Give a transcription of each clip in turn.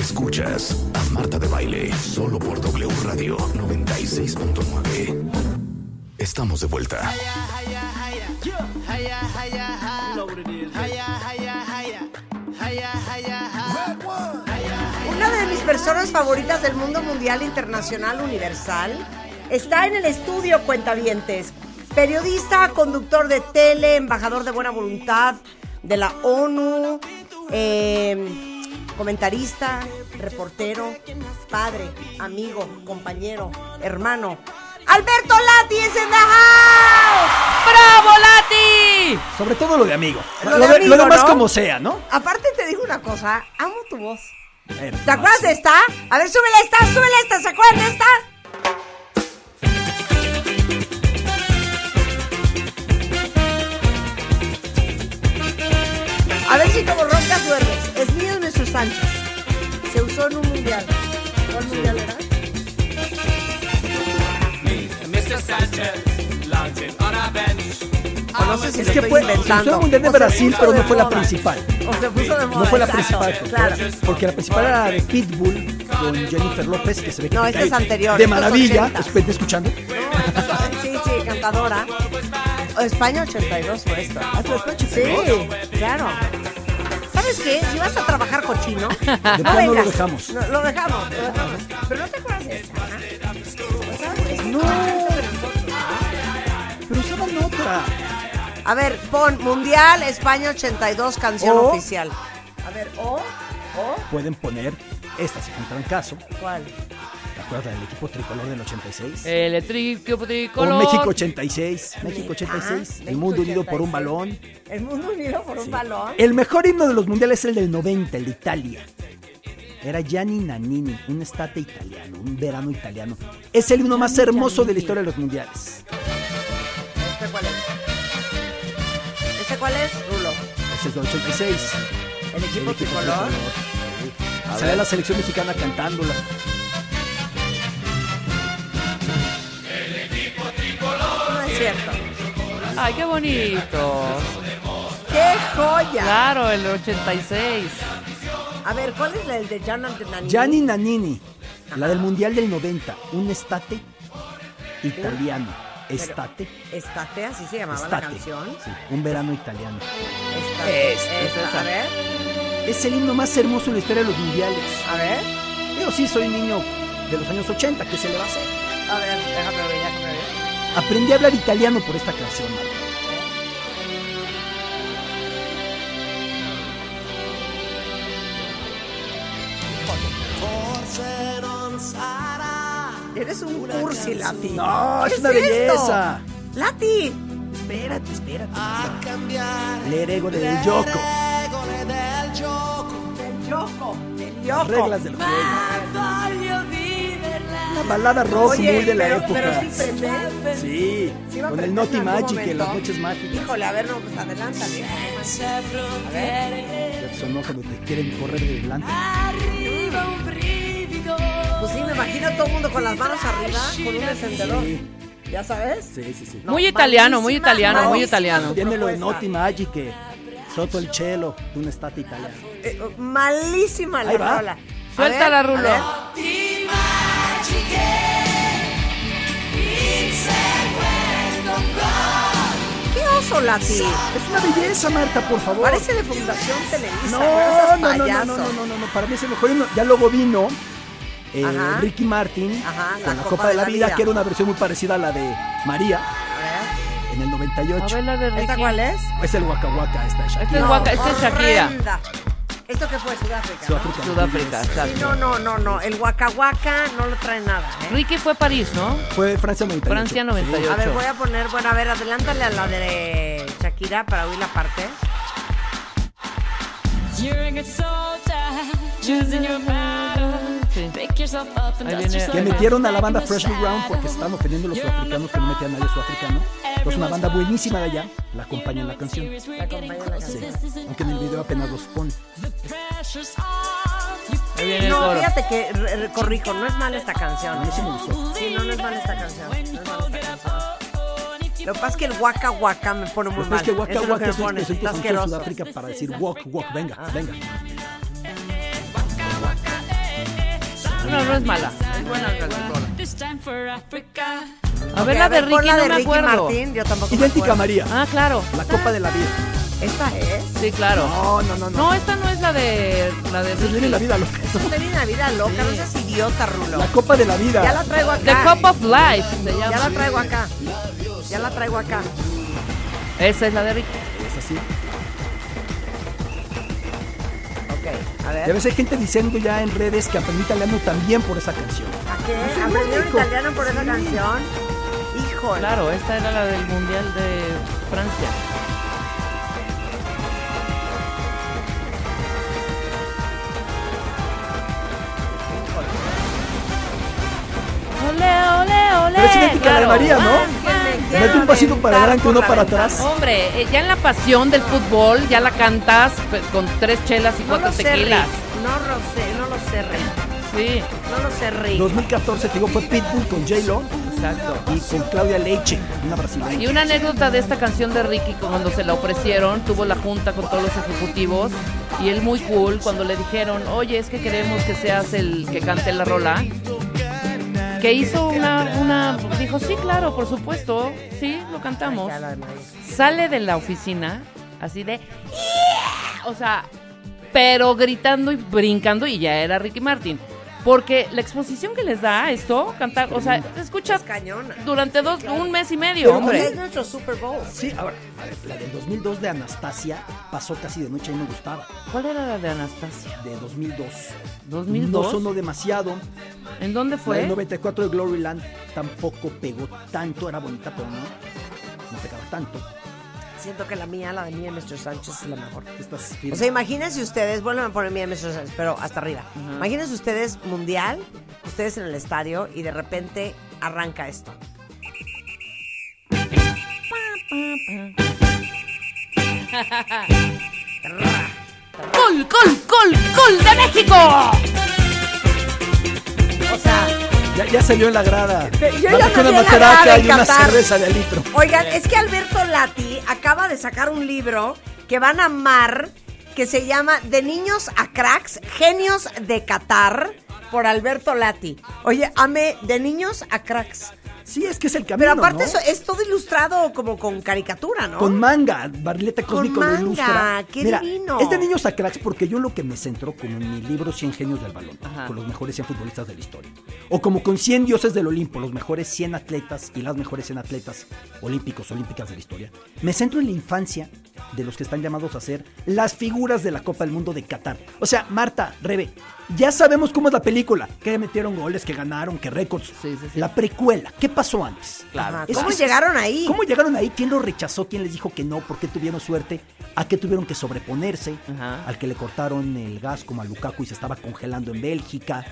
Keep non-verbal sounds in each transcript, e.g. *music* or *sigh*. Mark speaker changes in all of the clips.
Speaker 1: Escuchas a Marta de Baile solo por W Radio 96.9. Estamos de vuelta.
Speaker 2: Una de mis personas favoritas del mundo mundial, internacional, universal, está en el estudio Cuentavientes. Periodista, conductor de tele, embajador de buena voluntad de la ONU, eh, comentarista, reportero, padre, amigo, compañero, hermano. Alberto Lati es en the house.
Speaker 3: ¡Bravo, Lati!
Speaker 4: Sobre todo lo de amigo.
Speaker 2: Lo
Speaker 4: Lo,
Speaker 2: de
Speaker 4: de-
Speaker 2: amigo,
Speaker 4: lo demás
Speaker 2: ¿no?
Speaker 4: como sea, ¿no?
Speaker 2: Aparte te digo una cosa, amo tu voz. ¿Te acuerdas de esta? A ver, súbele esta, súbele esta, ¿se acuerdan de esta? A ver si como roncas duermes. De. Se usó en un mundial. ¿Cuál mundial era? O no sé si
Speaker 4: Es que fue,
Speaker 2: inventando.
Speaker 4: el Mundial de
Speaker 2: O
Speaker 4: Brasil, pero
Speaker 2: de
Speaker 4: no fue la principal.
Speaker 2: O se puso de moda.
Speaker 4: No fue la
Speaker 2: exacto,
Speaker 4: principal.
Speaker 2: Claro.
Speaker 4: Porque la principal era la de Pitbull con Jennifer López, que se ve que
Speaker 2: No, esta es anterior,
Speaker 4: De maravilla.
Speaker 2: 80.
Speaker 4: Vete escuchando.
Speaker 2: Sí, sí, cantadora. España 82 fue esto. Sí, claro. ¿Sabes qué? Si vas a trabajar cochino, *laughs* no
Speaker 4: lo dejamos.
Speaker 2: No, lo dejamos, lo dejamos. Pero no te acuerdas de esta.
Speaker 4: No. Pero usaban otra.
Speaker 2: A ver, pon Mundial España 82 canción
Speaker 4: O-
Speaker 2: oficial. A ver, o, o,
Speaker 4: Pueden poner esta si encuentran caso.
Speaker 2: ¿cuál?
Speaker 4: ¿Te acuerdas del equipo tricolor del 86?
Speaker 3: El eléctrico
Speaker 4: O
Speaker 3: tricolor.
Speaker 4: México 86. México 86.
Speaker 2: Ajá,
Speaker 4: el
Speaker 2: México
Speaker 4: mundo unido por un
Speaker 2: 86.
Speaker 4: balón.
Speaker 2: El mundo unido por un balón.
Speaker 4: El mejor himno de los mundiales es el del 90, el de Italia. Era Gianni Nannini, un estate italiano, un verano italiano. Es el himno más hermoso de la historia de los mundiales.
Speaker 2: ¿Este cuál es? ¿Este cuál es? Rulo.
Speaker 4: Ese es del 86.
Speaker 2: El equipo
Speaker 4: El equipo
Speaker 2: tricolor.
Speaker 4: Sale la selección mexicana cantándola.
Speaker 2: No es cierto.
Speaker 3: Ay, qué bonito.
Speaker 2: ¡Qué joya!
Speaker 3: Claro, el 86.
Speaker 2: A ver, ¿cuál es el de Jan Antenanini?
Speaker 4: Gianni Nannini, la del mundial del 90, un estate italiano. Estate.
Speaker 2: Estate, así se llamaba la
Speaker 4: Estate.
Speaker 2: canción.
Speaker 4: Sí, un verano italiano.
Speaker 2: Estate.
Speaker 4: Este,
Speaker 2: Esta, A ver,
Speaker 4: Es el himno más hermoso de la historia de los mundiales.
Speaker 2: a ver.
Speaker 4: Yo sí soy niño de los años 80, ¿qué se le va a hacer?
Speaker 2: A ver, déjame ver, déjame ver.
Speaker 4: Aprendí a hablar italiano por esta canción, Marta.
Speaker 2: Eres un cursi, Lati.
Speaker 4: No,
Speaker 2: ¿Qué
Speaker 4: es una belleza.
Speaker 2: Lati.
Speaker 4: Espérate, espérate. Leer ego del Yoko.
Speaker 2: Del Yoko. Del
Speaker 4: Las
Speaker 2: Yoko.
Speaker 4: reglas del juego. Una balada rock
Speaker 2: Oye,
Speaker 4: muy de la
Speaker 2: pero,
Speaker 4: época.
Speaker 2: pero sí prende.
Speaker 4: Sí, con el Naughty Magic, en las noches mágicas.
Speaker 2: Híjole, a ver, no, pues adelántale. A ver.
Speaker 4: Sonó cuando te quieren correr de delante.
Speaker 2: Pues sí, me imagino a todo el mundo con las manos arriba, con un encendedor.
Speaker 4: Sí,
Speaker 2: ¿Ya sabes?
Speaker 4: sí, sí. sí.
Speaker 2: No,
Speaker 3: Muy italiano, muy italiano, muy italiano.
Speaker 4: Tiene lo de. Naughty Magic, que soto el cielo de un estate italiano.
Speaker 2: Eh, malísima la rola. A
Speaker 3: Suéltala,
Speaker 2: ver, a
Speaker 3: Rulo.
Speaker 2: ver. ¿Qué oso, Lati?
Speaker 4: Es una belleza, Marta, por favor.
Speaker 2: Parece de Fundación Televisa.
Speaker 4: No, no, no, no, no, no, no, no, no, para mí es el mejor. Ya luego vino eh,
Speaker 2: Ajá.
Speaker 4: Ricky Martin
Speaker 2: Ajá,
Speaker 4: con
Speaker 2: la
Speaker 4: la, Copa, de la vida,
Speaker 2: Vida.
Speaker 4: que era una versión muy parecida a la de María
Speaker 2: A
Speaker 4: en el
Speaker 3: A
Speaker 4: 98.
Speaker 3: ver la de
Speaker 2: ver,
Speaker 3: Ricky.
Speaker 2: ¿esta cuál es?
Speaker 4: Es el Waka Waka, esta de
Speaker 3: Este
Speaker 4: Shakira.
Speaker 3: es Waka- este es Shakira.
Speaker 2: ¿Esto qué fue? Sudáfrica. ¿no?
Speaker 4: Sudáfrica.
Speaker 3: Sudáfrica,
Speaker 2: Sí,
Speaker 3: exacto.
Speaker 2: no, no, no, no. El Waka Waka no lo trae nada, ¿eh?
Speaker 3: Ricky fue París, ¿no?
Speaker 4: Fue Francia 98.
Speaker 3: Francia 98.
Speaker 2: A ver, voy a poner, bueno, a ver, adelántale a la de Shakira para oír la parte.
Speaker 3: Sí. Ahí viene.
Speaker 4: Que metieron a la banda Freshly Ground porque estaban ofendiendo los sudafricanos que no metían a nadie sudafricano. Es una banda buenísima de allá, la acompaña en la canción.
Speaker 2: La acompaña en la
Speaker 4: Sí,
Speaker 2: canción.
Speaker 4: aunque en el video apenas los pone.
Speaker 3: Ahí viene el
Speaker 2: No, fíjate que, re- re- corrijo, no es mala esta canción.
Speaker 4: A mí sí me gustó.
Speaker 2: Sí, no, no es mala esta canción. No es mala esta canción. Lo que pasa es que el Waka Waka me pone muy
Speaker 4: Pues
Speaker 2: mal.
Speaker 4: es que Waka
Speaker 2: Eso es lo
Speaker 4: Waka
Speaker 2: que
Speaker 4: es
Speaker 2: me pone,
Speaker 4: para decir walk, walk, venga, venga.
Speaker 3: No, no es mala. Es buena la rola.
Speaker 5: This time for Africa.
Speaker 3: A ver la de Ricky,
Speaker 2: la
Speaker 3: no
Speaker 2: de
Speaker 3: me
Speaker 2: Ricky
Speaker 3: acuerdo.
Speaker 2: Martín, yo tampoco me
Speaker 4: Idéntica a. María.
Speaker 3: Ah, claro.
Speaker 4: La copa de la vida.
Speaker 2: ¿Esta es?
Speaker 3: Sí, claro.
Speaker 4: No, no, no, no.
Speaker 3: No, esta no es la de la de
Speaker 4: Se viene la vida loca.
Speaker 2: Usted viene a vida loca, no seas idiota, Rulo.
Speaker 4: La copa de la vida.
Speaker 2: Ya la traigo
Speaker 3: The
Speaker 2: acá.
Speaker 3: Cup of Life se llama.
Speaker 2: Ya la traigo acá. Ya la traigo acá.
Speaker 3: Esa es la de Ricky.
Speaker 4: Es así.
Speaker 2: Ok, a
Speaker 4: Y a veces hay gente diciendo ya en redes que aprendí italiano también por esa canción.
Speaker 2: ¿A qué?
Speaker 4: Es el
Speaker 2: ¿Aprendieron italiano por esa canción? Híjole.
Speaker 3: Claro, esta era la del Mundial de Francia. Ole, ole, ole.
Speaker 4: Pero es idéntica a la de María, ¿no? Mete un pasito para adelante, uno para atrás.
Speaker 3: Hombre, eh, ya en la pasión del fútbol ya la cantas pues, con tres chelas y
Speaker 2: No
Speaker 3: cuatro
Speaker 2: sé,
Speaker 3: tequilas.
Speaker 2: No lo sé, no lo sé, Rick.
Speaker 3: Sí,
Speaker 2: No lo sé, Rick.
Speaker 4: 2014, te digo, fue Pitbull con J-Lo
Speaker 3: exacto.
Speaker 4: y con Claudia Leiche, una brasileña.
Speaker 3: Y una anécdota de esta canción de Ricky cuando se la ofrecieron, tuvo la junta con todos los ejecutivos y él muy cool cuando le dijeron, oye, es que queremos que seas el que cante la rola. Que hizo una, una, dijo, sí, claro, por supuesto, sí, lo cantamos. Sale de la oficina así de, "Yeah", o sea, pero gritando y brincando y ya era Ricky Martin. Porque la exposición que les da esto, cantar, o sea, te escuchas
Speaker 2: Es cañona.
Speaker 3: durante dos, un mes y medio,
Speaker 4: Pero,
Speaker 3: hombre.
Speaker 2: Es nuestro Super Bowl.
Speaker 4: Sí, ahora, a ver, la del 2002 de Anastasia pasó casi de noche y me gustaba.
Speaker 3: ¿Cuál era la de Anastasia?
Speaker 4: De 2002.
Speaker 3: ¿2002?
Speaker 4: No sonó demasiado.
Speaker 3: ¿En dónde fue?
Speaker 4: del 94 de Gloryland tampoco pegó tanto. Era bonita, pero no. No pegaba tanto.
Speaker 2: Siento que la mía, la de mía, Mr. Sánchez, es la mejor.
Speaker 4: Estás
Speaker 2: O sea, imagínense ustedes, vuelven a poner mía, Mr. Sánchez, pero hasta arriba. Imagínense ustedes mundial, ustedes en el estadio y de repente arranca esto.
Speaker 3: ¡Gol, gol, gol, gol de México!
Speaker 4: Ya, ya salió en la grada.
Speaker 2: Yo ya
Speaker 4: una
Speaker 2: en la grada
Speaker 4: y una cerveza de litro.
Speaker 2: Oigan, es que Alberto Lati acaba de sacar un libro que van a amar, que se llama De niños a cracks, genios de Qatar, por Alberto Lati. Oye, ame De niños a cracks.
Speaker 4: Sí, es que es el camino,
Speaker 2: Pero aparte
Speaker 4: ¿no?
Speaker 2: eso, es todo ilustrado como con caricatura, ¿no?
Speaker 4: Con manga, Barrilete
Speaker 2: Con
Speaker 4: Cósmico
Speaker 2: manga,
Speaker 4: lo ilustra.
Speaker 2: qué
Speaker 4: Mira,
Speaker 2: divino.
Speaker 4: Es de niños a cracks porque yo lo que me centro como en mi libro 100 genios del balón,
Speaker 3: Ajá.
Speaker 4: con los mejores 100 futbolistas de la historia. O como con 100 dioses del Olimpo, los mejores 100 atletas y las mejores 100 atletas olímpicos, olímpicas de la historia. Me centro en la infancia de los que están llamados a ser las figuras de la Copa del Mundo de Qatar. O sea, Marta, Rebe, ya sabemos cómo es la película, que metieron goles, que ganaron, que récords.
Speaker 3: Sí, sí, sí.
Speaker 4: La precuela, ¿qué pasó antes?
Speaker 2: Ajá,
Speaker 4: Es-
Speaker 2: ¿Cómo
Speaker 4: es-
Speaker 2: llegaron ahí?
Speaker 4: ¿Cómo llegaron ahí? ¿Quién lo rechazó? ¿Quién les dijo que no? ¿Por qué tuvieron suerte? ¿A qué tuvieron que sobreponerse?
Speaker 3: Ajá.
Speaker 4: Al que le cortaron el gas como a Lukaku y se estaba congelando en Bélgica.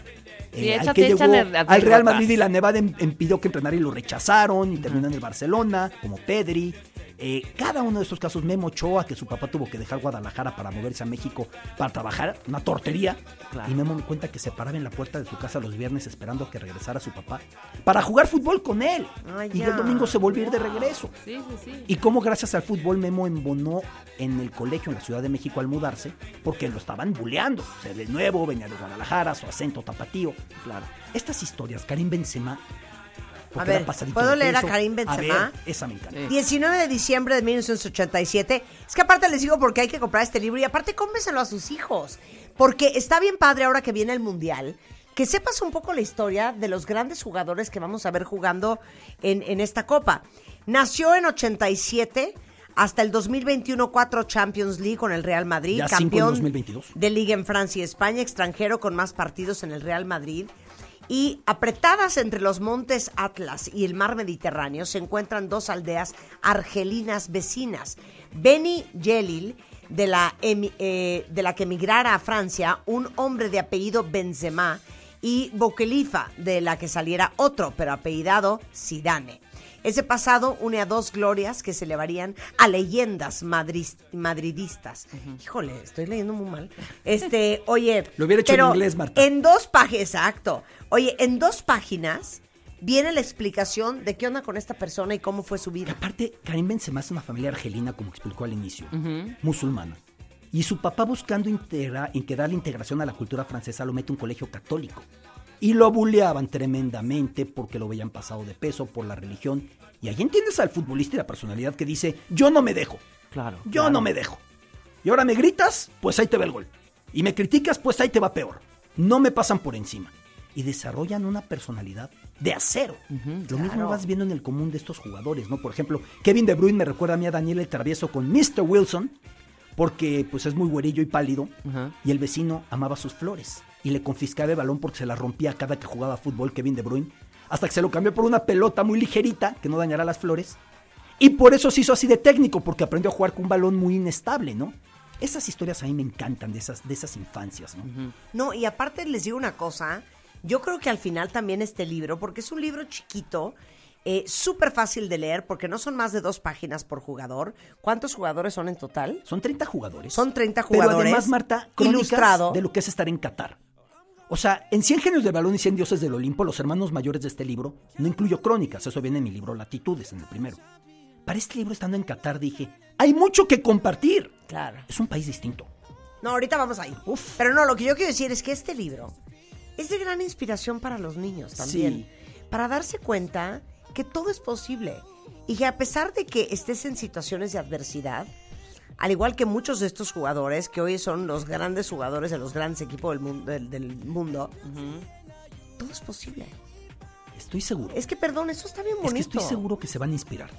Speaker 4: Eh, al
Speaker 3: échate,
Speaker 4: que llegó
Speaker 3: échale
Speaker 4: al Real. Madrid y la Nevada impidió que entrenara y lo rechazaron y terminó en el Barcelona, como Pedri. Eh, cada uno de estos casos, Memo Ochoa, que su papá tuvo que dejar Guadalajara para moverse a México para trabajar, una tortería.
Speaker 3: Claro.
Speaker 4: Y Memo me cuenta que se paraba en la puerta de su casa los viernes esperando a que regresara su papá para jugar fútbol con él.
Speaker 2: Ay,
Speaker 4: y el domingo se volvió a ir de regreso.
Speaker 3: Sí, sí, sí.
Speaker 4: Y cómo gracias al fútbol Memo embonó en el colegio en la Ciudad de México al mudarse, porque lo estaban buleando. O sea, de nuevo, venía de Guadalajara, su acento tapatío. Claro. Estas historias, Karim Benzema. Porque
Speaker 2: A ver,
Speaker 4: era pasadito
Speaker 2: ¿puedo
Speaker 4: de
Speaker 2: leer a. Karim Benzema?
Speaker 4: ver, esa me encanta.
Speaker 3: Sí.
Speaker 2: 19 de diciembre de 1987. Es que aparte les digo porque hay que comprar este libro y aparte cómprenselo a sus hijos. Porque está bien padre ahora que viene el Mundial. Que sepas un poco la historia de los grandes jugadores que vamos a ver jugando en, en esta Copa. Nació en 87, hasta el 2021 cuatro Champions League con el Real Madrid,
Speaker 4: Ya
Speaker 2: campeón
Speaker 4: 2022.
Speaker 2: de Liga en Francia y España, extranjero con más partidos en el Real Madrid. Y apretadas entre los montes Atlas y el mar Mediterráneo se encuentran dos aldeas argelinas vecinas. Beni Yelil, de la, eh, de la que emigrara a Francia un hombre de apellido Benzema, y Boukhelifa, de la que saliera otro, pero apellidado Zidane. Ese pasado une a dos glorias que se elevarían a leyendas madridistas. Híjole, estoy leyendo muy mal. Este, *laughs* oye.
Speaker 4: Lo hubiera hecho en
Speaker 2: pero
Speaker 4: inglés, Marta.
Speaker 2: En dos páginas, exacto. Oye, en dos páginas viene la explicación de qué onda con esta persona y cómo fue su vida.
Speaker 4: aparte, Karim Benzema es una familia argelina, como explicó al inicio, musulmana. Y su papá buscando integra- integrar la integración a la cultura francesa lo mete a un colegio católico. Y lo buleaban tremendamente porque lo veían pasado de peso por la religión. Y ahí entiendes al futbolista y la personalidad que dice, yo no me dejo.
Speaker 3: Claro.
Speaker 4: Yo
Speaker 3: claro.
Speaker 4: no me dejo. Y ahora me gritas, pues ahí te va el gol. Y me criticas, pues ahí te va peor. No me pasan por encima. Y desarrollan una personalidad de acero. Lo mismo vas viendo en el común de estos jugadores, ¿no? Por ejemplo, Kevin De Bruyne me recuerda a mí a Daniel el Travieso con Mr. Wilson, porque pues es muy güerillo y pálido, y el vecino amaba sus flores. Y le confiscaba el balón porque se la rompía cada que jugaba fútbol Kevin De Bruyne, hasta que se lo cambió por una pelota muy ligerita que no dañará las flores. Y por eso se hizo así de técnico, porque aprendió a jugar con un balón muy inestable, ¿no? Esas historias a mí me encantan de esas, de esas infancias, ¿no?
Speaker 2: No, y aparte les digo una cosa, yo creo que al final también este libro, porque es un libro chiquito, eh, súper fácil de leer, porque no son más de dos páginas por jugador. ¿Cuántos jugadores son en total?
Speaker 4: Son 30 jugadores.
Speaker 2: Son 30
Speaker 4: Pero
Speaker 2: jugadores.
Speaker 4: además, Marta,
Speaker 2: ilustrado.
Speaker 4: de lo que es estar en Qatar. O sea, en 100 genios del balón y 100 dioses del Olimpo, los hermanos mayores de este libro, no incluyo crónicas, eso viene en mi libro Latitudes, en el primero. Para este libro, estando en Qatar, dije, hay mucho que compartir.
Speaker 2: Claro.
Speaker 4: Es un país distinto.
Speaker 2: No, ahorita vamos ahí.
Speaker 4: Uf.
Speaker 2: Pero no, lo que yo quiero decir es que este libro es de gran inspiración para los niños también. Para darse cuenta que todo es posible y que a pesar de que estés en situaciones de adversidad, al igual que muchos de estos jugadores, que hoy son los grandes jugadores de los grandes equipos del mundo, del, del mundo todo es posible.
Speaker 4: Estoy seguro.
Speaker 2: Es que, perdón, eso está bien
Speaker 4: Es
Speaker 2: bonito.
Speaker 4: que estoy seguro que se van a inspirar.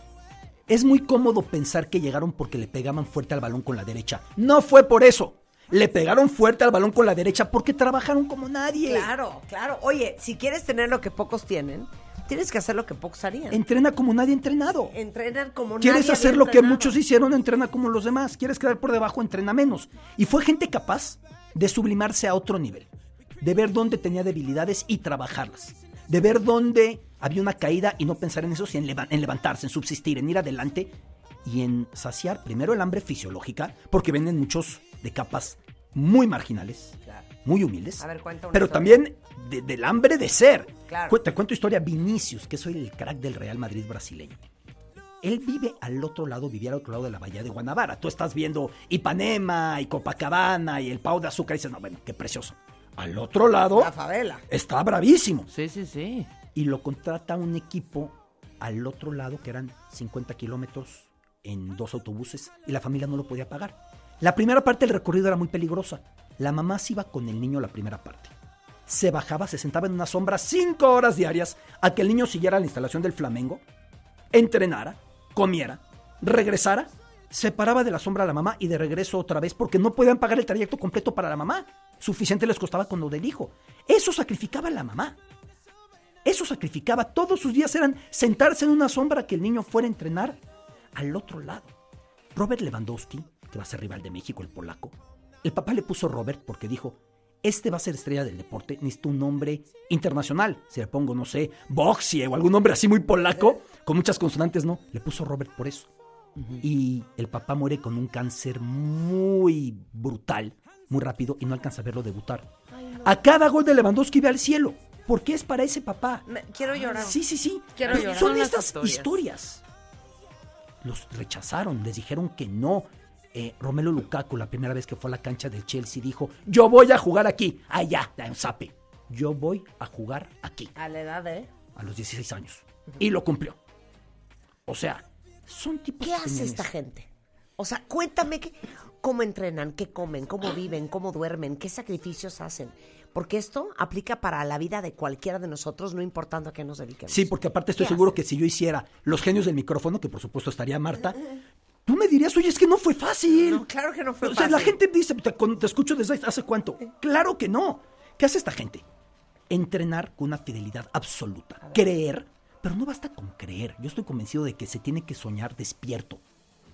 Speaker 4: Es muy cómodo pensar que llegaron porque le pegaban fuerte al balón con la derecha. No fue por eso. Le pegaron fuerte al balón con la derecha porque trabajaron como nadie.
Speaker 2: Claro, claro. Oye, si quieres tener lo que pocos tienen, tienes que hacer lo que pocos harían.
Speaker 4: Entrena como nadie ha entrenado.
Speaker 2: Entrenan como
Speaker 4: ¿Quieres
Speaker 2: nadie
Speaker 4: hacer lo que
Speaker 2: entrenado.
Speaker 4: muchos hicieron? Entrena como los demás. ¿Quieres quedar por debajo? Entrena menos. Y fue gente capaz de sublimarse a otro nivel. De ver dónde tenía debilidades y trabajarlas. De ver dónde había una caída y no pensar en eso, sino en levantarse, en subsistir, en ir adelante y en saciar primero el hambre fisiológica, porque venden muchos de capas muy marginales, muy humildes.
Speaker 2: A ver, cuenta una
Speaker 4: pero
Speaker 2: historia.
Speaker 4: también de- del hambre de ser.
Speaker 2: Claro.
Speaker 4: Te cuento historia Vinicius, que soy el crack del Real Madrid brasileño. Él vive al otro lado, vivía al otro lado de la bahía de Guanabara. Tú estás viendo Ipanema y Copacabana y el Pau de Azúcar y dices, no, bueno, qué precioso. Al otro lado
Speaker 2: La favela.
Speaker 4: está bravísimo.
Speaker 3: Sí, sí, sí.
Speaker 4: Y lo contrata un equipo al otro lado, que eran 50 kilómetros en dos autobuses, y la familia no lo podía pagar. La primera parte del recorrido era muy peligrosa. La mamá se iba con el niño la primera parte. Se bajaba, se sentaba en una sombra cinco horas diarias a que el niño siguiera la instalación del Flamengo, entrenara, comiera, regresara, se paraba de la sombra a la mamá y de regreso otra vez porque no podían pagar el trayecto completo para la mamá. Suficiente les costaba con lo del hijo. Eso sacrificaba la mamá. Eso sacrificaba. Todos sus días eran sentarse en una sombra que el niño fuera a entrenar al otro lado. Robert Lewandowski, que va a ser rival de México, el polaco, el papá le puso Robert porque dijo, este va a ser estrella del deporte, necesito un nombre internacional. Si le pongo, no sé, Boxie o algún nombre así muy polaco, con muchas consonantes, no. Le puso Robert por eso. Y el papá muere con un cáncer muy brutal, muy rápido, y no alcanza a verlo debutar. A cada gol de Lewandowski ve al cielo, porque es para ese papá.
Speaker 2: Me- quiero llorar.
Speaker 4: Sí, sí, sí.
Speaker 3: Quiero llorar.
Speaker 4: Son estas
Speaker 3: historias.
Speaker 4: historias. Los rechazaron, les dijeron que no. Eh, Romelo Lukaku, la primera vez que fue a la cancha del Chelsea, dijo: Yo voy a jugar aquí. Allá, en Zape. Yo voy a jugar aquí.
Speaker 2: A la edad, ¿eh?
Speaker 4: A los 16 años. Y lo cumplió. O sea, son tipos
Speaker 2: ¿Qué hace esta gente? O sea, cuéntame qué- cómo entrenan, qué comen, cómo viven, cómo duermen, qué sacrificios hacen. Porque esto aplica para la vida de cualquiera de nosotros, no importando a qué nos dediquemos.
Speaker 4: Sí, porque aparte estoy
Speaker 2: ¿Qué
Speaker 4: seguro
Speaker 2: hacen?
Speaker 4: que si yo hiciera los genios del micrófono, que por supuesto estaría Marta, tú me dirías, oye, es que no fue fácil.
Speaker 2: No, claro que no fue
Speaker 4: O sea, la gente dice, te, te escucho desde hace cuánto. Claro que no. ¿Qué hace esta gente? Entrenar con una fidelidad absoluta. Creer, pero no basta con creer. Yo estoy convencido de que se tiene que soñar despierto.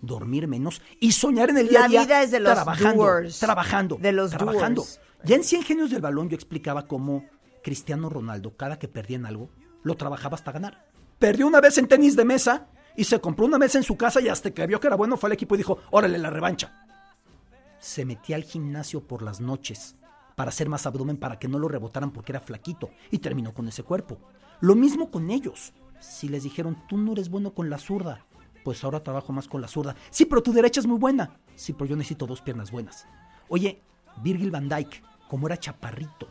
Speaker 4: Dormir menos y soñar en el día
Speaker 2: La
Speaker 4: a día.
Speaker 2: vida es de los
Speaker 4: trabajando,
Speaker 2: doers.
Speaker 4: trabajando,
Speaker 2: De los
Speaker 4: trabajando.
Speaker 2: doers.
Speaker 4: Ya en 100 genios del balón yo explicaba cómo Cristiano Ronaldo, cada que perdía en algo, lo trabajaba hasta ganar. Perdió una vez en tenis de mesa y se compró una mesa en su casa y hasta que vio que era bueno fue al equipo y dijo, órale, la revancha. Se metía al gimnasio por las noches para hacer más abdomen para que no lo rebotaran porque era flaquito y terminó con ese cuerpo. Lo mismo con ellos. Si les dijeron, tú no eres bueno con la zurda, pues ahora trabajo más con la zurda. Sí, pero tu derecha es muy buena. Sí, pero yo necesito dos piernas buenas. Oye, Virgil van Dijk, como era chaparrito,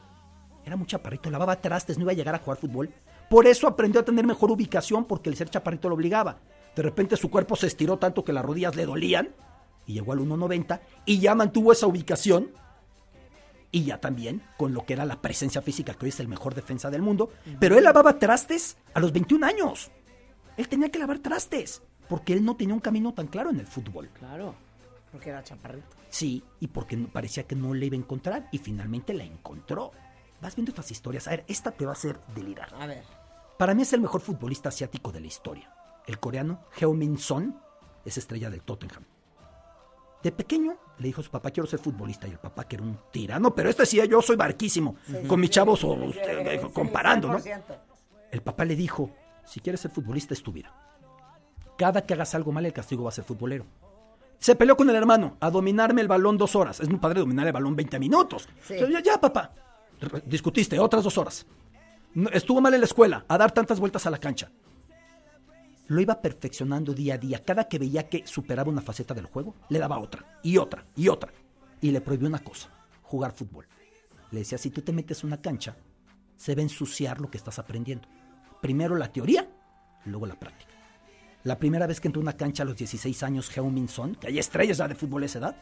Speaker 4: Era muy chaparrito, lavaba trastes, no iba a llegar a jugar fútbol. Por eso aprendió a tener mejor ubicación porque el ser chaparrito lo obligaba. De repente su cuerpo se estiró tanto que las rodillas le dolían y llegó al 1.90 y ya mantuvo esa ubicación y ya también con lo que era la presencia física, que hoy es el mejor defensa del mundo. Pero él lavaba trastes a los 21 años. Él tenía que lavar trastes porque él no tenía un camino tan claro en el fútbol.
Speaker 3: Claro.
Speaker 2: Porque era chaparrito.
Speaker 4: Sí, y porque parecía que no le iba a encontrar y finalmente la encontró. Vas viendo estas historias. A ver, esta te va a hacer delirar.
Speaker 2: A ver.
Speaker 4: Para mí es el mejor futbolista asiático de la historia. El coreano Heung-min Son es estrella del Tottenham. De pequeño le dijo a su papá, quiero ser futbolista. Y el papá, que era un tirano, pero este decía, yo soy barquísimo. Con mis chavos, o usted, eh, comparando, ¿no?
Speaker 2: 100%.
Speaker 4: El papá le dijo, si quieres ser futbolista es tu vida. Cada que hagas algo mal, el castigo va a ser futbolero. Se peleó con el hermano a dominarme el balón dos horas. Es muy padre dominar el balón 20 minutos.
Speaker 2: Sí.
Speaker 4: Ya, ya, papá. Discutiste otras dos horas. Estuvo mal en la escuela, a dar tantas vueltas a la cancha. Lo iba perfeccionando día a día. Cada que veía que superaba una faceta del juego, le daba otra, y otra, y otra. Y le prohibió una cosa, jugar fútbol. Le decía, si tú te metes en una cancha, se va a ensuciar lo que estás aprendiendo. Primero la teoría, luego la práctica. La primera vez que entró a una cancha a los 16 años, Heung-min Son, que hay estrellas ya de fútbol a esa edad,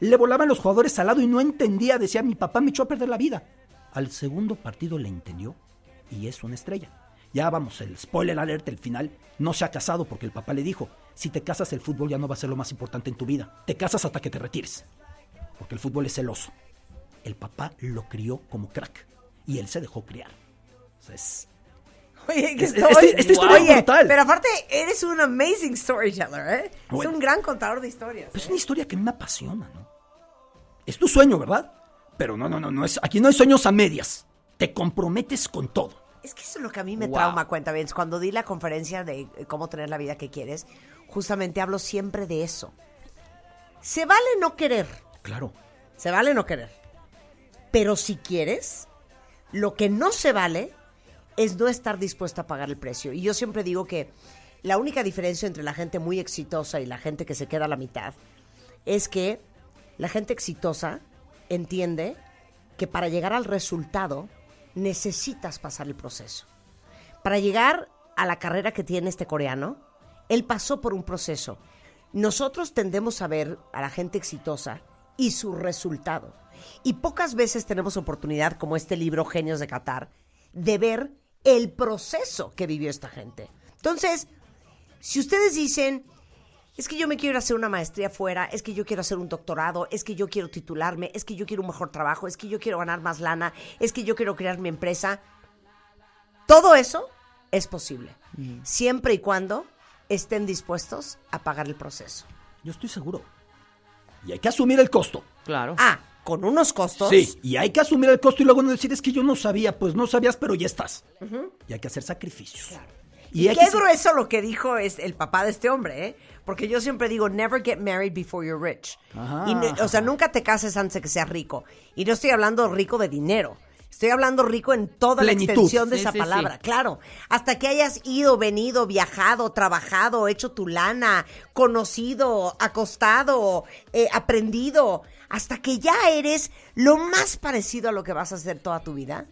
Speaker 4: le volaban los jugadores al lado y no entendía. Decía, mi papá me echó a perder la vida. Al segundo partido le entendió y es una estrella. Ya vamos, el spoiler alert, el final, no se ha casado porque el papá le dijo, si te casas el fútbol ya no va a ser lo más importante en tu vida. Te casas hasta que te retires. Porque el fútbol es celoso. El papá lo crió como crack y él se dejó criar. O sea, es-
Speaker 2: Oye, que
Speaker 4: Es-
Speaker 2: estoy...
Speaker 4: este- esta historia es brutal.
Speaker 2: pero aparte eres un amazing storyteller, ¿eh?
Speaker 4: Bueno.
Speaker 2: Es un gran contador de historias.
Speaker 4: Pues es
Speaker 2: ¿eh?
Speaker 4: una historia que me apasiona, ¿no? Es tu sueño, ¿verdad? Pero no, no, no, no es, aquí no hay sueños a medias. Te comprometes con todo.
Speaker 2: Es que eso es lo que a mí me
Speaker 3: Wow.
Speaker 2: trauma, cuenta bien. Cuando di la conferencia de eh, cómo tener la vida que quieres, justamente hablo siempre de eso. Se vale no querer,
Speaker 4: Claro.
Speaker 2: se vale no querer. Pero si quieres, lo que no se vale es no estar dispuesto a pagar el precio. Y yo siempre digo que la única diferencia entre la gente muy exitosa y la gente que se queda a la mitad es que la gente exitosa entiende que para llegar al resultado necesitas pasar el proceso. Para llegar a la carrera que tiene este coreano, él pasó por un proceso. Nosotros tendemos a ver a la gente exitosa y su resultado. Y pocas veces tenemos oportunidad, como este libro Genios de Qatar, de ver el proceso que vivió esta gente. Entonces, si ustedes dicen, es que yo me quiero ir a hacer una maestría fuera, es que yo quiero hacer un doctorado, es que yo quiero titularme, es que yo quiero un mejor trabajo, es que yo quiero ganar más lana, es que yo quiero crear mi empresa, todo eso es posible, siempre y cuando estén dispuestos a pagar el proceso.
Speaker 4: Yo estoy seguro. Y hay que asumir el costo.
Speaker 3: Claro.
Speaker 2: Ah, con unos costos.
Speaker 4: Sí, y hay que asumir el costo y luego no decir es que yo no sabía, pues no sabías, pero ya estás. Y hay que hacer sacrificios. Y
Speaker 2: Qué
Speaker 4: ser-
Speaker 2: grueso lo que dijo es el papá de este hombre, ¿eh? Porque yo siempre digo, never get married before you're rich.
Speaker 4: Ajá.
Speaker 2: Y no- o sea, nunca te cases antes de que seas rico. Y no estoy hablando rico de dinero. Estoy hablando rico en toda
Speaker 4: Plenitud.
Speaker 2: la extensión de
Speaker 3: Sí,
Speaker 2: esa
Speaker 3: sí,
Speaker 2: palabra,
Speaker 3: sí.
Speaker 2: claro. Hasta que hayas ido, venido, viajado, trabajado, hecho tu lana, conocido, acostado, eh, aprendido, hasta que ya eres lo más parecido a lo que vas a hacer toda tu vida,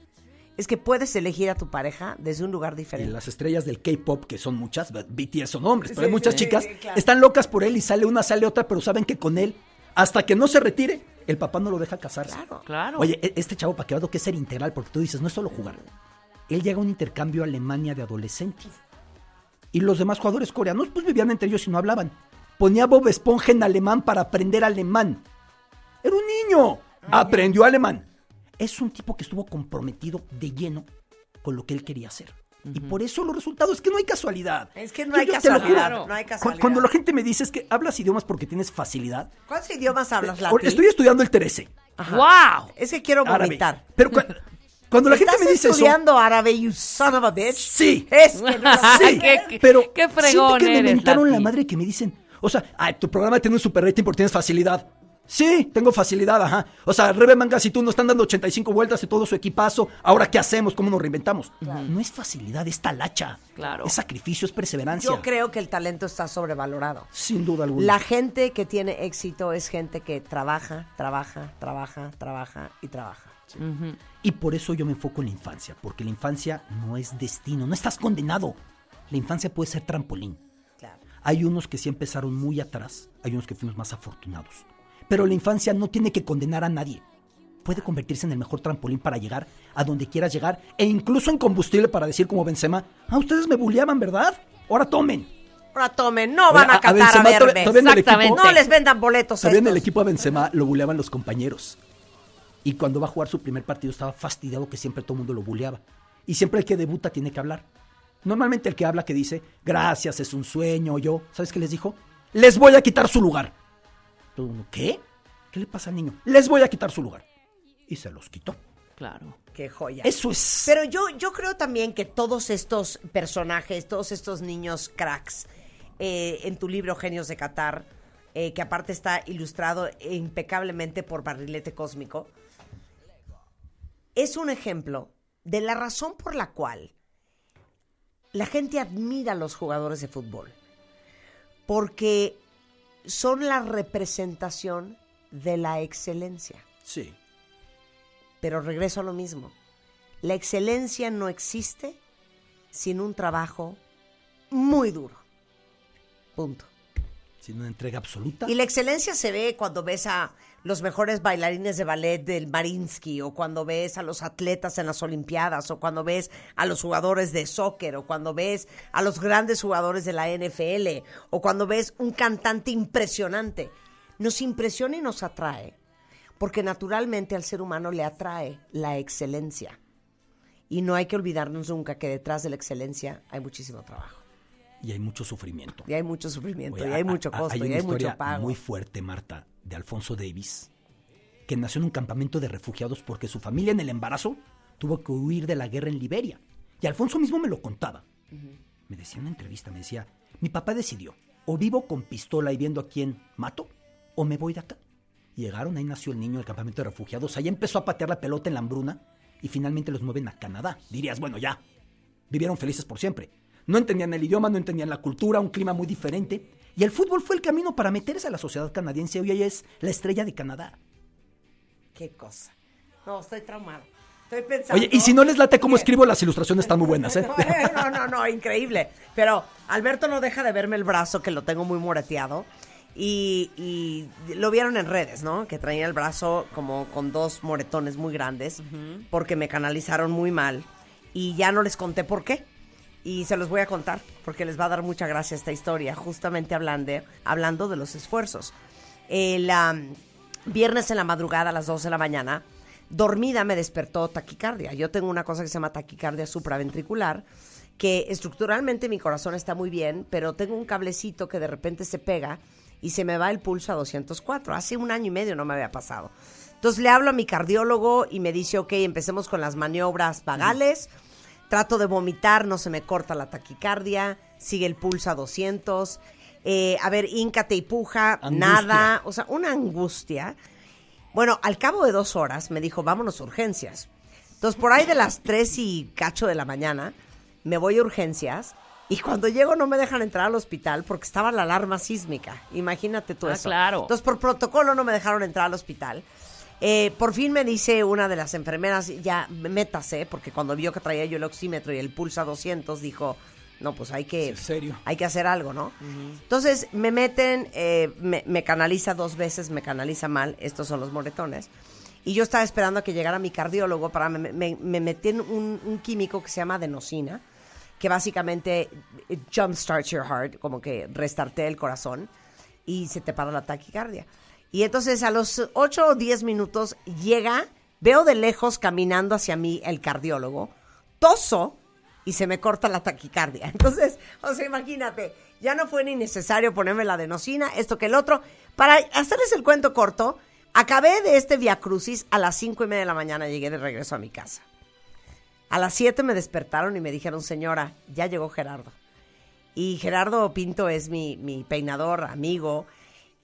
Speaker 2: es que puedes elegir a tu pareja desde un lugar
Speaker 4: Y
Speaker 2: diferente.
Speaker 4: las estrellas del K-pop, que son muchas, BTS son hombres, pero
Speaker 2: Sí,
Speaker 4: hay muchas
Speaker 2: sí,
Speaker 4: chicas,
Speaker 2: sí, claro.
Speaker 4: están locas por él y sale una, sale otra, pero saben que con él, hasta que no se retire, el papá no lo deja casarse.
Speaker 2: Claro.
Speaker 3: Claro.
Speaker 4: Oye, e- este chavo, para que que es ser integral, porque tú dices, no es solo jugar. Él llega a un intercambio a Alemania de adolescentes. Y los demás jugadores coreanos, pues vivían entre ellos y no hablaban. Ponía Bob Esponja en alemán para aprender alemán. Era un niño. Aprendió alemán. Es un tipo que estuvo comprometido de lleno con lo que él quería hacer. Y por eso los resultados es que no hay casualidad.
Speaker 2: Es que no
Speaker 4: Yo-
Speaker 2: hay
Speaker 4: yo
Speaker 2: casualidad,
Speaker 4: juro.
Speaker 2: no hay casualidad.
Speaker 4: Cuando la gente me dice es que hablas idiomas porque tienes facilidad.
Speaker 2: ¿Cuántos idiomas hablas,
Speaker 4: Ahora,
Speaker 2: Lati?
Speaker 4: Estoy estudiando el 13.
Speaker 3: ¡Wow!
Speaker 2: Es que quiero
Speaker 4: árabe.
Speaker 2: vomitar.
Speaker 4: Pero cu- cuando la gente
Speaker 2: ¿Estás
Speaker 4: me dice eso.
Speaker 2: estudiando árabe, you son of a bitch?
Speaker 4: Sí.
Speaker 2: Es que *laughs* no-
Speaker 4: Sí,
Speaker 3: Qué- qué-
Speaker 4: pero
Speaker 3: qué
Speaker 4: siento
Speaker 3: fregón
Speaker 4: que me
Speaker 3: eres,
Speaker 4: mentaron la
Speaker 3: Lati.
Speaker 4: madre que me dicen, o sea, ay, tu programa tiene un super rating porque tienes facilidad. Sí, tengo facilidad, ajá. O sea, Rebe Mangas y tú nos están dando 85 vueltas y todo su equipazo. Ahora, ¿qué hacemos? ¿Cómo nos reinventamos? No es facilidad, es talacha.
Speaker 3: Claro.
Speaker 4: Es sacrificio, es perseverancia.
Speaker 2: Yo creo que el talento está sobrevalorado.
Speaker 4: Sin duda alguna.
Speaker 2: La gente que tiene éxito es gente que trabaja, trabaja, trabaja, trabaja y trabaja.
Speaker 4: Y por eso yo me enfoco en la infancia, porque la infancia no es destino, no estás condenado. La infancia puede ser trampolín.
Speaker 2: Claro.
Speaker 4: Hay unos que sí empezaron muy atrás, hay unos que fuimos más afortunados. Pero la infancia no tiene que condenar a nadie. Puede convertirse en el mejor trampolín para llegar a donde quieras llegar e incluso en combustible para decir como Benzema, ah, ustedes me bulleaban, ¿verdad? Ahora tomen.
Speaker 2: Ahora tomen, no van a,
Speaker 4: a
Speaker 2: catar a,
Speaker 4: Benzema
Speaker 2: verme.
Speaker 4: todavía equipo-
Speaker 3: Exactamente.
Speaker 2: No les vendan boletos a
Speaker 4: Todavía en el
Speaker 2: estos.
Speaker 4: equipo de Benzema lo buleaban los compañeros. Y cuando va a jugar su primer partido estaba fastidiado que siempre todo el mundo lo buleaba. Y siempre el que debuta tiene que hablar. Normalmente el que habla que dice, gracias, es un sueño, yo, ¿sabes qué les dijo? Les voy a quitar su lugar. Todo el mundo, ¿qué? ¿Qué le pasa al niño? Les voy a quitar su lugar. Y se los quitó.
Speaker 3: Claro.
Speaker 2: Qué joya.
Speaker 4: Eso es...
Speaker 2: Pero yo, yo creo también que todos estos personajes, todos estos niños cracks, eh, en tu libro Genios de Qatar, eh, que aparte está ilustrado impecablemente por Barrilete Cósmico, es un ejemplo de la razón por la cual la gente admira a los jugadores de fútbol. Porque son la representación de la excelencia.
Speaker 4: Sí.
Speaker 2: Pero regreso a lo mismo. La excelencia no existe sin un trabajo muy duro. Punto.
Speaker 4: Sin una entrega absoluta.
Speaker 2: Y la excelencia se ve cuando ves a los mejores bailarines de ballet del Marinsky, o cuando ves a los atletas en las Olimpiadas, o cuando ves a los jugadores de soccer, o cuando ves a los grandes jugadores de la NFL, o cuando ves un cantante impresionante. Nos impresiona y nos atrae, porque naturalmente al ser humano le atrae la excelencia. Y no hay que olvidarnos nunca que detrás de la excelencia hay muchísimo trabajo.
Speaker 4: Y hay mucho sufrimiento.
Speaker 2: Y hay mucho sufrimiento,
Speaker 4: Oye,
Speaker 2: y hay
Speaker 4: a-
Speaker 2: mucho costo,
Speaker 4: hay
Speaker 2: y hay
Speaker 4: historia
Speaker 2: mucho pago.
Speaker 4: muy fuerte, Marta, de Alfonso Davis, que nació en un campamento de refugiados porque su familia en el embarazo tuvo que huir de la guerra en Liberia. Y Alfonso mismo me lo contaba. Me decía en una entrevista, me decía, mi papá decidió, o vivo con pistola y viendo a quién mato, o me voy de acá. Llegaron, ahí nació el niño del campamento de refugiados, ahí empezó a patear la pelota en la hambruna y finalmente los mueven a Canadá. Dirías, bueno, ya, vivieron felices por siempre. No entendían el idioma, no entendían la cultura, un clima muy diferente. Y el fútbol fue el camino para meterse a la sociedad canadiense. Hoy ella es la estrella de Canadá.
Speaker 2: Qué cosa. No, estoy traumado. Estoy pensando.
Speaker 4: Oye, y si no les late cómo escribo, las ilustraciones están muy buenas, ¿eh? *laughs*
Speaker 2: No, no, no, increíble. Pero Alberto no deja de verme el brazo, que lo tengo muy moreteado. Y, y lo vieron en redes, ¿no? Que traía el brazo como con dos moretones muy grandes, porque me canalizaron muy mal. Y ya no les conté por qué. Y se los voy a contar, porque les va a dar mucha gracia esta historia, justamente hablando, hablando de los esfuerzos. El viernes en la madrugada a las 12 de la mañana, dormida me despertó taquicardia. Yo tengo una cosa que se llama taquicardia supraventricular, que estructuralmente mi corazón está muy bien, pero tengo un cablecito que de repente se pega y se me va el pulso a 204. Hace un año y medio no me había pasado. Entonces le hablo a mi cardiólogo y me dice, ok, empecemos con las maniobras vagales. Trato de vomitar, no se me corta la taquicardia, sigue el pulso a 200. Eh, a ver, íncate y puja,
Speaker 4: Angustia.
Speaker 2: nada. O sea, una angustia. Bueno, al cabo de dos horas me dijo, vámonos a urgencias. Entonces, por ahí de las tres y cacho de la mañana, me voy a urgencias. Y cuando llego no me dejan entrar al hospital porque estaba la alarma sísmica. Imagínate tú
Speaker 3: Ah,
Speaker 2: eso.
Speaker 3: claro.
Speaker 2: Entonces, por protocolo no me dejaron entrar al hospital. Eh, por fin me dice una de las enfermeras, ya métase, porque cuando vio que traía yo el oxímetro y el pulso a 200, dijo, no, pues hay que,
Speaker 4: ¿En serio?
Speaker 2: hay que hacer algo, ¿no? Entonces me meten, eh, me, me canaliza dos veces, me canaliza mal, estos son los moretones. Y yo estaba esperando a que llegara mi cardiólogo para me, me, me metí en un, un químico que se llama adenosina, que básicamente eh, jumpstarts your heart, como que restartea el corazón y se te para la taquicardia. Y entonces a los 8 o 10 minutos llega, veo de lejos caminando hacia mí el cardiólogo, toso y se me corta la taquicardia. *laughs* Entonces, o sea, imagínate, ya no fue ni necesario ponerme la adenosina, esto que el otro. Para hacerles el cuento corto, acabé de este Via Crucis a las cinco y media de la mañana, llegué de regreso a mi casa. A las 7 me despertaron y me dijeron, señora, ya llegó Gerardo. Y Gerardo Pinto es mi peinador, amigo.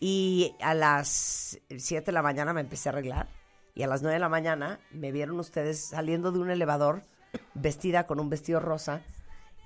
Speaker 2: Y a las 7 de la mañana me empecé a arreglar. Y a las 9 de la mañana me vieron ustedes saliendo de un elevador vestida con un vestido rosa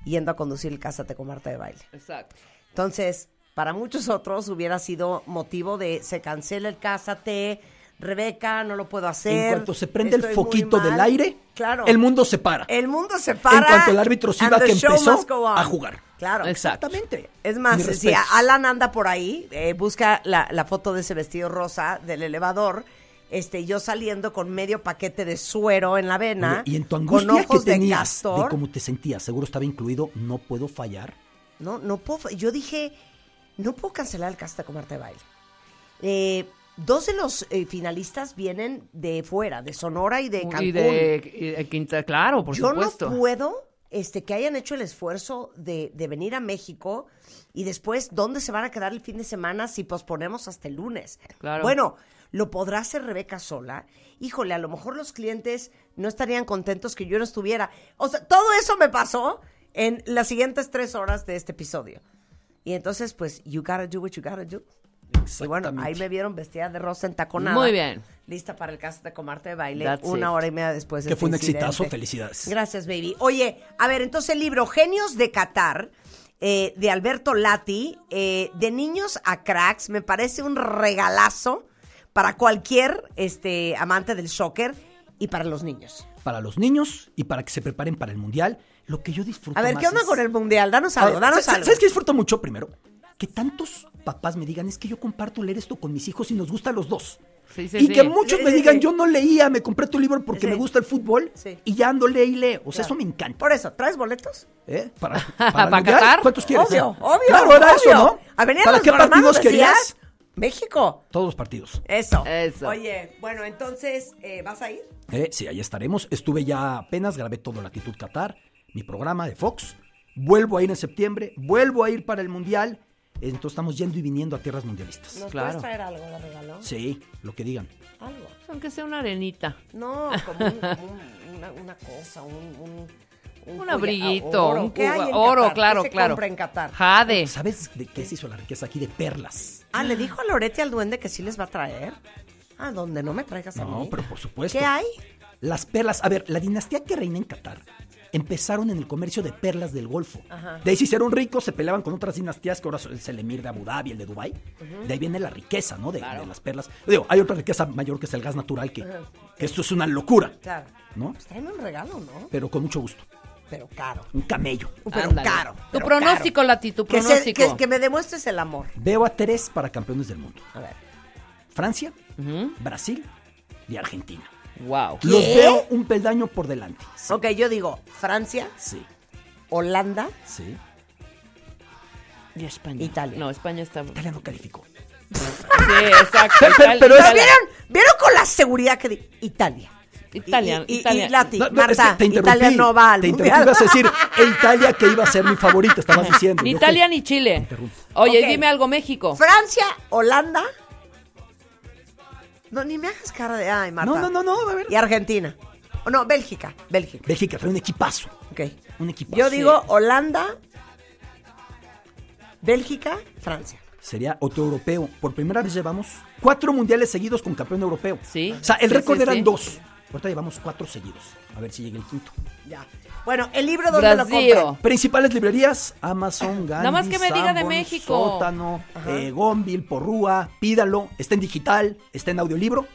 Speaker 2: yendo a conducir el Cásate con Marta de baile.
Speaker 3: Exacto.
Speaker 2: Entonces, para muchos otros hubiera sido motivo de se cancela el Cásate, Rebeca, no lo puedo hacer.
Speaker 4: En cuanto se prende el foquito del
Speaker 2: mal".
Speaker 4: aire,
Speaker 2: claro.
Speaker 4: el mundo se para.
Speaker 2: El mundo se para.
Speaker 4: En cuanto el árbitro
Speaker 2: the
Speaker 4: que empezó a jugar.
Speaker 2: Claro.
Speaker 4: Exactamente.
Speaker 2: Es más, si. Alan anda por ahí, eh, busca la, la foto de ese vestido rosa del elevador, este, yo saliendo con medio paquete de suero en la vena,
Speaker 4: Oye, y en tu
Speaker 2: con
Speaker 4: angustia que
Speaker 2: ojos de
Speaker 4: tenías
Speaker 2: castor.
Speaker 4: de cómo te sentías, seguro estaba incluido, no puedo fallar.
Speaker 2: No, no puedo. Yo dije, no puedo cancelar el casta con Marta de baile. Eh, dos de los eh, finalistas vienen de fuera, de Sonora y de Cancún.
Speaker 3: Y de, y de Quinta, claro, por
Speaker 2: Yo
Speaker 3: supuesto.
Speaker 2: no puedo este, que hayan hecho el esfuerzo de, de venir a México y después, ¿dónde se van a quedar el fin de semana si posponemos hasta el lunes?
Speaker 3: Claro.
Speaker 2: Bueno, ¿lo podrá hacer Rebeca sola? Híjole, a lo mejor los clientes no estarían contentos que yo no estuviera. O sea, todo eso me pasó en las siguientes tres horas de este episodio. Y entonces, pues, you gotta do what you gotta do. Y bueno, ahí me vieron vestida de rosa entaconada.
Speaker 3: Muy bien.
Speaker 2: Lista para el caso de comarte de baile.
Speaker 3: That's
Speaker 2: una
Speaker 3: it.
Speaker 2: hora y media después de
Speaker 4: Que
Speaker 2: este
Speaker 4: fue un
Speaker 2: incidente.
Speaker 4: exitazo, felicidades.
Speaker 2: Gracias, baby. Oye, a ver, entonces el libro Genios de Qatar, eh, de Alberto Lati, eh, de niños a cracks, me parece un regalazo para cualquier este, amante del soccer y para los niños.
Speaker 4: Para los niños y para que se preparen para el mundial, lo que yo disfruto
Speaker 2: A ver,
Speaker 4: más
Speaker 2: ¿qué onda
Speaker 4: es-
Speaker 2: con el mundial? Danos algo,
Speaker 4: ver,
Speaker 2: danos
Speaker 4: ¿sabes-
Speaker 2: algo.
Speaker 4: ¿Sabes qué disfruto mucho primero? Que tantos papás me digan, es que yo comparto leer esto con mis hijos y nos gusta a los dos.
Speaker 3: Sí, sí,
Speaker 4: y
Speaker 3: sí.
Speaker 4: que muchos
Speaker 2: Sí,
Speaker 4: me digan,
Speaker 2: sí.
Speaker 4: yo no leía, me compré tu libro porque
Speaker 2: Sí.
Speaker 4: me gusta el fútbol
Speaker 2: Sí.
Speaker 4: y ya ando lee y lee. O sea,
Speaker 2: Claro.
Speaker 4: eso me encanta.
Speaker 2: Por eso, ¿traes boletos?
Speaker 4: ¿Eh? ¿Para, *laughs* para.
Speaker 3: Qatar?
Speaker 4: ¿Cuántos quieres?
Speaker 2: Obvio, obvio.
Speaker 4: Claro, era eso. ¿no?
Speaker 2: A venir a
Speaker 4: ¿Para
Speaker 2: los
Speaker 4: qué partidos querías?
Speaker 2: México.
Speaker 4: Todos los partidos.
Speaker 2: Eso.
Speaker 3: Eso.
Speaker 2: Oye, bueno, entonces, eh, ¿vas a ir?
Speaker 4: Eh, sí, ahí estaremos. Estuve ya apenas, grabé todo Latitud Qatar, mi programa de Fox. Vuelvo a ir en septiembre, vuelvo a ir para el Mundial. Entonces estamos yendo y viniendo a tierras mundialistas.
Speaker 2: ¿Nos
Speaker 3: Claro.
Speaker 2: puedes traer algo de regalo?
Speaker 4: Sí, lo que digan.
Speaker 2: Algo.
Speaker 3: Aunque sea una arenita.
Speaker 2: No, como un- un- una, una cosa, un... un,
Speaker 3: Un
Speaker 2: colla-
Speaker 3: abriguito,
Speaker 2: oro.
Speaker 3: un
Speaker 2: ¿Qué hay en
Speaker 3: oro,
Speaker 2: Qatar?
Speaker 3: claro,
Speaker 2: ¿Qué se
Speaker 3: claro.
Speaker 2: compra en Qatar?
Speaker 3: Jade.
Speaker 4: ¿Sabes de qué se hizo la riqueza aquí? De perlas.
Speaker 2: Ah, ¿le dijo a Lorete al duende que sí les va a traer? Ah, donde no me traigas a
Speaker 4: No,
Speaker 2: mí.
Speaker 4: pero por supuesto.
Speaker 2: ¿Qué hay?
Speaker 4: Las perlas. A ver, la dinastía que reina en Qatar empezaron en el comercio de perlas del Golfo. De ahí se hicieron ricos, se peleaban con otras dinastías, que ahora son es el emir de Abu Dhabi, el de Dubái. De ahí viene la riqueza, ¿no? De, de las perlas. Digo, hay otra riqueza mayor que es el gas natural, que, que esto es una locura,
Speaker 2: Claro.
Speaker 4: ¿no?
Speaker 2: Pues un regalo, ¿no?
Speaker 4: Pero con mucho gusto.
Speaker 2: Pero caro.
Speaker 4: Un camello.
Speaker 2: Pero
Speaker 3: Ándale.
Speaker 2: caro.
Speaker 3: Tu pronóstico,
Speaker 2: caro.
Speaker 3: Lati, tu
Speaker 2: Que, se-
Speaker 3: pronóstico.
Speaker 2: que- que me demuestres el amor.
Speaker 4: Veo a tres para campeones del mundo.
Speaker 2: A ver.
Speaker 4: Francia, Brasil y Argentina.
Speaker 3: Wow.
Speaker 4: Los veo un peldaño por delante. Sí,
Speaker 2: Ok, yo digo Francia,
Speaker 4: sí,
Speaker 2: Holanda,
Speaker 4: sí.
Speaker 3: Y España.
Speaker 2: Italia.
Speaker 3: No, España está. Sí,
Speaker 4: Italia no calificó.
Speaker 3: exacto. *laughs*
Speaker 4: Pero-
Speaker 3: Italia-
Speaker 4: pero es-
Speaker 3: Italia.
Speaker 2: ¿Vieron? ¿Vieron con la seguridad que di? Italia.
Speaker 3: Italia,
Speaker 2: Y, y-
Speaker 3: Italia.
Speaker 2: y Lati,
Speaker 4: No, no,
Speaker 2: Marta,
Speaker 4: es que te interrumpí.
Speaker 2: Italia no va al
Speaker 4: Te interrumpí, ibas a decir, *laughs* Italia que iba a ser mi favorita, estabas diciendo.
Speaker 3: Ni Italia
Speaker 4: que-
Speaker 3: ni Chile. Oye, dime algo, México.
Speaker 2: Francia, Holanda. No, ni me hagas cara de ay, Marta.
Speaker 4: No, no, no, no, a ver.
Speaker 2: Y Argentina. Oh, no, Bélgica, Bélgica.
Speaker 4: Bélgica trae un equipazo.
Speaker 2: Ok.
Speaker 4: Un equipazo.
Speaker 2: Yo digo Holanda, Bélgica, Francia.
Speaker 4: Sería otro europeo. Por primera vez llevamos cuatro mundiales seguidos con campeón europeo.
Speaker 3: Sí.
Speaker 4: O sea, el
Speaker 3: Sí,
Speaker 4: récord
Speaker 3: sí,
Speaker 4: eran
Speaker 3: sí.
Speaker 4: dos. Ahorita llevamos cuatro seguidos. A ver si llega el quinto.
Speaker 2: Ya. Bueno, el libro dónde lo compré.
Speaker 4: Principales librerías, Amazon, Gandhi,
Speaker 3: Nada más que me diga de
Speaker 4: Sanborns,
Speaker 3: México.
Speaker 4: Sótano, eh, Gonville, Porrúa, Pídalo, está en digital, está en audiolibro.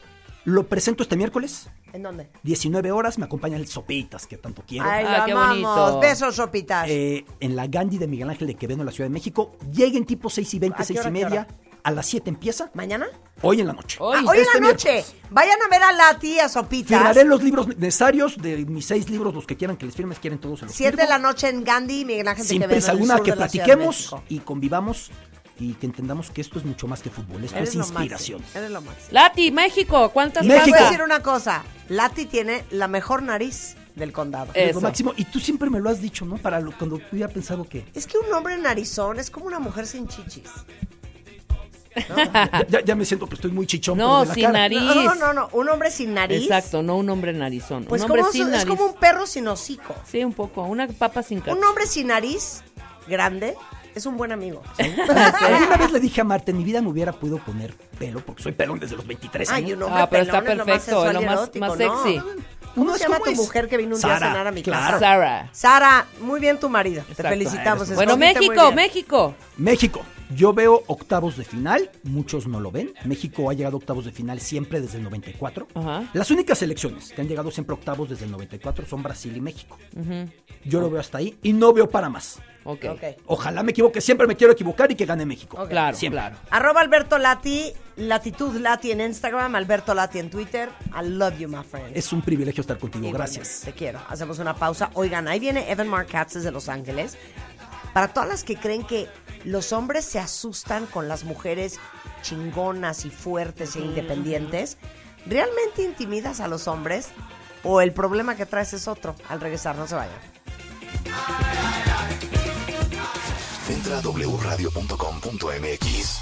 Speaker 4: Lo presento este miércoles,
Speaker 2: ¿En dónde?
Speaker 4: 19 horas, me acompaña el Sopitas, que tanto quiero.
Speaker 2: Ay,
Speaker 3: Ah,
Speaker 2: lo
Speaker 3: qué
Speaker 2: amamos.
Speaker 3: bonito.
Speaker 2: Besos, sopitas.
Speaker 4: Eh, en la Gandhi de Miguel Ángel de Quevedo, en la Ciudad de México. Lleguen tipo 6 y 20,
Speaker 2: ¿A qué
Speaker 4: 6
Speaker 2: hora,
Speaker 4: y media.
Speaker 2: hora?
Speaker 4: A las 7 empieza.
Speaker 2: ¿Mañana?
Speaker 4: Hoy en la noche.
Speaker 3: Hoy.
Speaker 2: Ah, hoy
Speaker 4: este
Speaker 2: en la noche.
Speaker 4: miércoles.
Speaker 2: Vayan a ver a Lati, a Sopitas.
Speaker 4: Firmaré los libros necesarios de mis seis libros, los que quieran que les firmes, quieren todos se los
Speaker 2: 7 de la noche en Gandhi, Miguel Ángel de
Speaker 4: Sin prisa
Speaker 2: en
Speaker 4: alguna, que
Speaker 2: la
Speaker 4: platiquemos
Speaker 2: México.
Speaker 4: y convivamos y que entendamos que esto es mucho más que fútbol, esto
Speaker 2: Eres
Speaker 4: es inspiración.
Speaker 2: máximo, Eres lo máximo.
Speaker 3: Lati, México, ¿cuántas
Speaker 2: Y te voy a
Speaker 4: México.
Speaker 2: decir una cosa. Lati tiene la mejor nariz del condado.
Speaker 3: Eh.
Speaker 4: Es lo
Speaker 3: Eso.
Speaker 4: máximo. Y tú siempre me lo has dicho, ¿no? Para lo- cuando tú hubiera pensado que.
Speaker 2: Es que un hombre narizón es como una mujer sin chichis.
Speaker 4: Ya, ya- ya me siento que estoy muy chichón.
Speaker 3: No,
Speaker 4: pero de la
Speaker 3: sin
Speaker 4: cara.
Speaker 3: nariz.
Speaker 2: No, no, no, no. Un hombre sin nariz.
Speaker 3: Exacto, no un hombre narizón.
Speaker 2: Pues
Speaker 3: un hombre
Speaker 2: como,
Speaker 3: sin
Speaker 2: es
Speaker 3: nariz.
Speaker 2: como un perro sin hocico.
Speaker 3: Sí, un poco. Una papa sin cara.
Speaker 2: Un hombre sin nariz grande es un buen amigo.
Speaker 4: Alguna *laughs* vez le dije a Marta, en mi vida me hubiera podido poner pelo, porque soy pelón desde los 23
Speaker 2: Ay,
Speaker 4: años.
Speaker 2: un hombre
Speaker 3: Ah, pero está
Speaker 2: pelón es lo más
Speaker 3: perfecto,
Speaker 2: sensual
Speaker 3: lo
Speaker 2: y
Speaker 3: más-
Speaker 2: erótico,
Speaker 3: más
Speaker 2: ¿no?
Speaker 3: sexy.
Speaker 2: ¿Cómo se llama tu
Speaker 4: es.
Speaker 2: mujer que vino un día a cenar a mi
Speaker 4: claro.
Speaker 2: casa?
Speaker 3: Sara.
Speaker 2: Sara, muy bien tu marido. Te felicitamos.
Speaker 3: Bueno, México. México.
Speaker 4: México, Yo veo octavos de final, muchos no lo ven. México ha llegado a octavos de final siempre desde el 94.
Speaker 3: Ajá.
Speaker 4: Las únicas selecciones que han llegado siempre a octavos desde el 94 son Brasil y México. Yo lo veo hasta ahí y no veo para más.
Speaker 3: Ok.
Speaker 2: Ok.
Speaker 4: Ojalá me equivoque, siempre me quiero equivocar y que gane México.
Speaker 3: Claro,
Speaker 4: Siempre.
Speaker 3: claro.
Speaker 2: Arroba Alberto Lati, Latitud Lati en Instagram, Alberto Lati en Twitter. I love you, my friend.
Speaker 4: Es un privilegio estar contigo,
Speaker 2: Igualmente,
Speaker 4: gracias.
Speaker 2: Te quiero. Hacemos una pausa. Oigan, ahí viene Evan Marcatz desde Los Ángeles. Para todas las que creen que los hombres se asustan con las mujeres chingonas y fuertes e independientes, ¿realmente intimidas a los hombres? ¿O el problema que traes es otro? Al regresar, no se vayan.
Speaker 1: Entra a wradio.com.mx.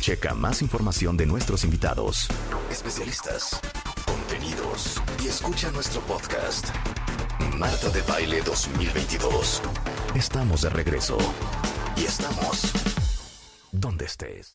Speaker 1: Checa más información de nuestros invitados, especialistas, contenidos y escucha nuestro podcast. Marta de Baile 2022. Estamos de regreso. Y estamos donde estés.